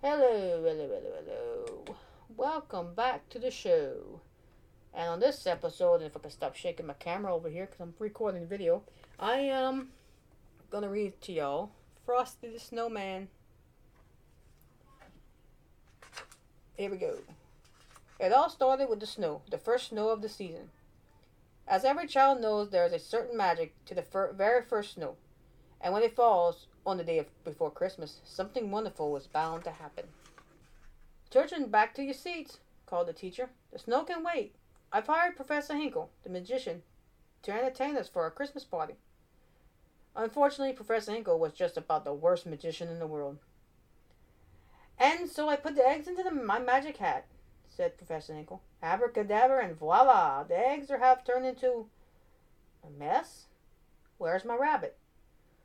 Hello, hello, hello, hello. Welcome back to the show. And on this episode, if I can stop shaking my camera over here because I'm recording the video, I am gonna read to y'all Frosty the Snowman. Here we go. It all started with the snow, the first snow of the season. As every child knows, there is a certain magic to the fir- very first snow, and when it falls on the day of, before Christmas, something wonderful is bound to happen. Children, back to your seats, called the teacher. The snow can wait. I've hired Professor Hinkle, the magician, to entertain us for our Christmas party. Unfortunately, Professor Hinkle was just about the worst magician in the world. And so I put the eggs into the, my magic hat, said Professor Hinkle. Abracadabra, and voila! The eggs are half turned into a mess. Where's my rabbit?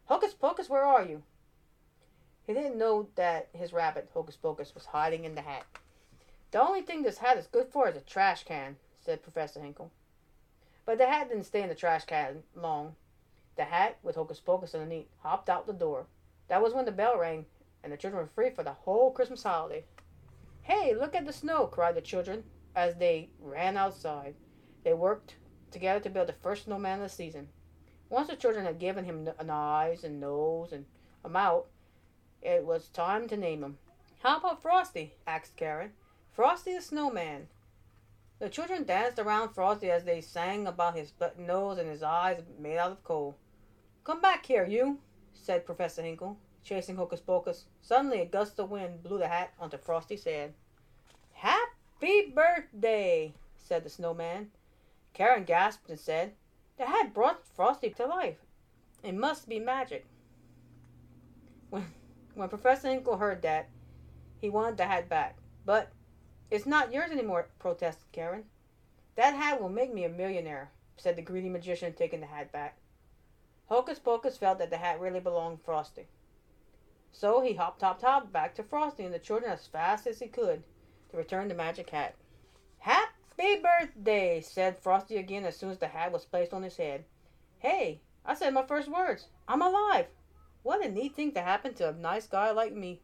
Hocus Pocus, where are you? He didn't know that his rabbit, Hocus Pocus, was hiding in the hat. The only thing this hat is good for is a trash can, said Professor Hinkle. But the hat didn't stay in the trash can long. The hat, with Hocus Pocus underneath, hopped out the door. That was when the bell rang, and the children were free for the whole Christmas holiday. Hey, look at the snow, cried the children as they ran outside. They worked together to build the first snowman of the season. Once the children had given him an eyes and nose and a mouth, it was time to name him. How about Frosty? asked Karen. Frosty the Snowman. The children danced around Frosty as they sang about his button nose and his eyes made out of coal. Come back here, you, said Professor Hinkle, chasing Hocus Pocus. Suddenly, a gust of wind blew the hat onto Frosty's head. Happy birthday, said the snowman. Karen gasped and said, The hat brought Frosty to life. It must be magic. When, when Professor Hinkle heard that, he wanted the hat back. But it's not yours anymore, protested Karen. That hat will make me a millionaire, said the greedy magician, taking the hat back. Hocus Pocus felt that the hat really belonged to Frosty. So he hopped, hopped, hopped back to Frosty and the children as fast as he could to return the magic hat. hat. Happy birthday, said Frosty again as soon as the hat was placed on his head. Hey, I said my first words. I'm alive. What a neat thing to happen to a nice guy like me.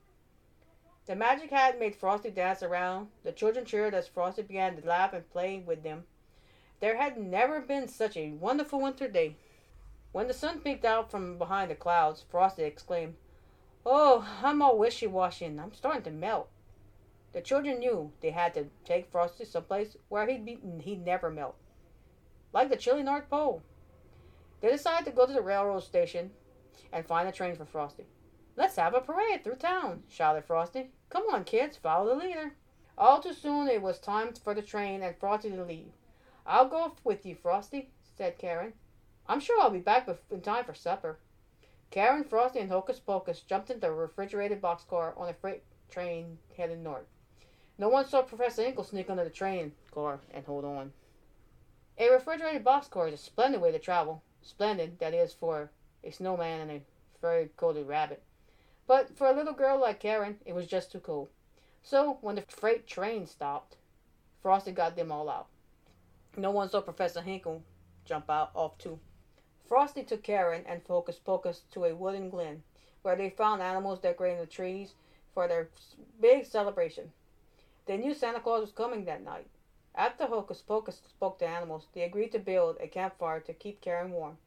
The magic hat made Frosty dance around. The children cheered as Frosty began to laugh and play with them. There had never been such a wonderful winter day. When the sun peeked out from behind the clouds, Frosty exclaimed, Oh, I'm all wishy washy and I'm starting to melt. The children knew they had to take Frosty someplace where he'd be he'd never melt. Like the chilly North Pole. They decided to go to the railroad station and find a train for Frosty. Let's have a parade through town, shouted Frosty. Come on, kids, follow the leader. All too soon it was time for the train and Frosty to leave. I'll go with you, Frosty, said Karen. I'm sure I'll be back in time for supper. Karen, Frosty, and Hocus Pocus jumped into a refrigerated boxcar on a freight train heading north. No one saw Professor Hinkle sneak under the train car and hold on. A refrigerated boxcar is a splendid way to travel. Splendid, that is, for a snowman and a very coated rabbit. But for a little girl like Karen, it was just too cold. So when the freight train stopped, Frosty got them all out. No one saw Professor Hinkle jump out off too. Frosty took Karen and Hocus Pocus to a wooden glen, where they found animals decorating the trees for their big celebration. They knew Santa Claus was coming that night. After Hocus Pocus spoke to animals, they agreed to build a campfire to keep Karen warm.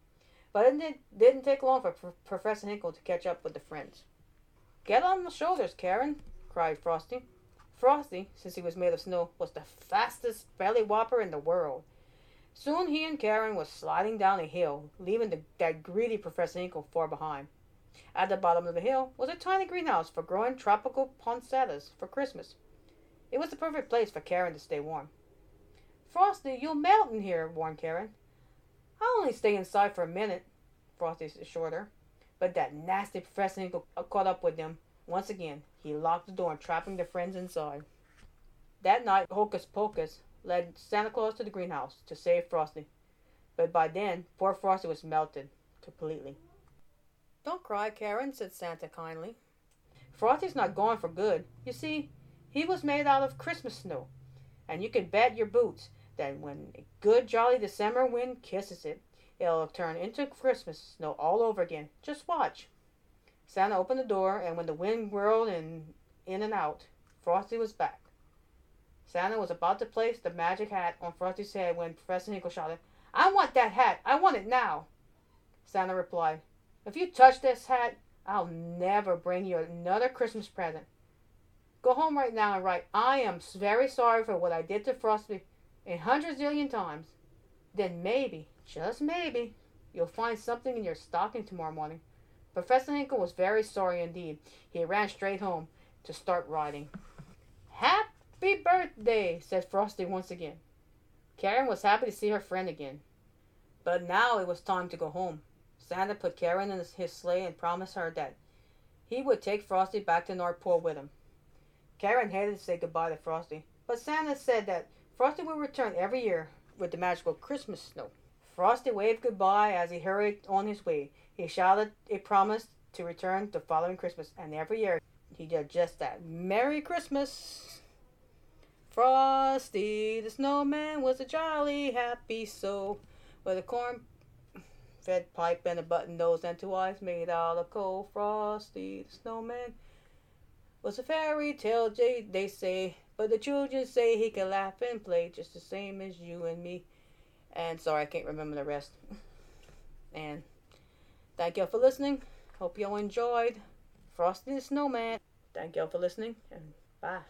But it didn't take long for Professor Hinkle to catch up with the friends. Get on the shoulders, Karen, cried Frosty. Frosty, since he was made of snow, was the fastest belly whopper in the world. Soon he and Karen was sliding down a hill, leaving the, that greedy Professor Hinkle far behind. At the bottom of the hill was a tiny greenhouse for growing tropical poinsettias for Christmas. It was the perfect place for Karen to stay warm. Frosty, you'll melt in here, warned Karen. I'll only stay inside for a minute, Frosty assured her. But that nasty Professor caught up with them. Once again, he locked the door, trapping their friends inside. That night, Hocus Pocus led Santa Claus to the greenhouse to save Frosty. But by then, poor Frosty was melted completely. Don't cry, Karen, said Santa kindly. Frosty's not gone for good. You see, he was made out of Christmas snow, and you can bet your boots that when a good jolly December wind kisses it, it'll turn into Christmas snow all over again. Just watch. Santa opened the door, and when the wind whirled and in and out, Frosty was back. Santa was about to place the magic hat on Frosty's head when Professor Hinkle shouted, I want that hat! I want it now! Santa replied, If you touch this hat, I'll never bring you another Christmas present. Go home right now and write, I am very sorry for what I did to Frosty a hundred zillion times. Then maybe, just maybe, you'll find something in your stocking tomorrow morning. Professor Hinkle was very sorry indeed. He ran straight home to start writing. Happy birthday, said Frosty once again. Karen was happy to see her friend again. But now it was time to go home. Santa put Karen in his sleigh and promised her that he would take Frosty back to North Pole with him. Karen hated to say goodbye to Frosty, but Santa said that Frosty would return every year with the magical Christmas snow. Frosty waved goodbye as he hurried on his way. He shouted a promise to return the following Christmas, and every year he did just that. Merry Christmas! Frosty the snowman was a jolly happy soul with a corn fed pipe and a button nose and two eyes made out of coal. Frosty the snowman was a fairy tale, they say, but the children say he can laugh and play just the same as you and me. And sorry, I can't remember the rest. And thank you all for listening. Hope you all enjoyed Frosty the Snowman. Thank you all for listening, and bye.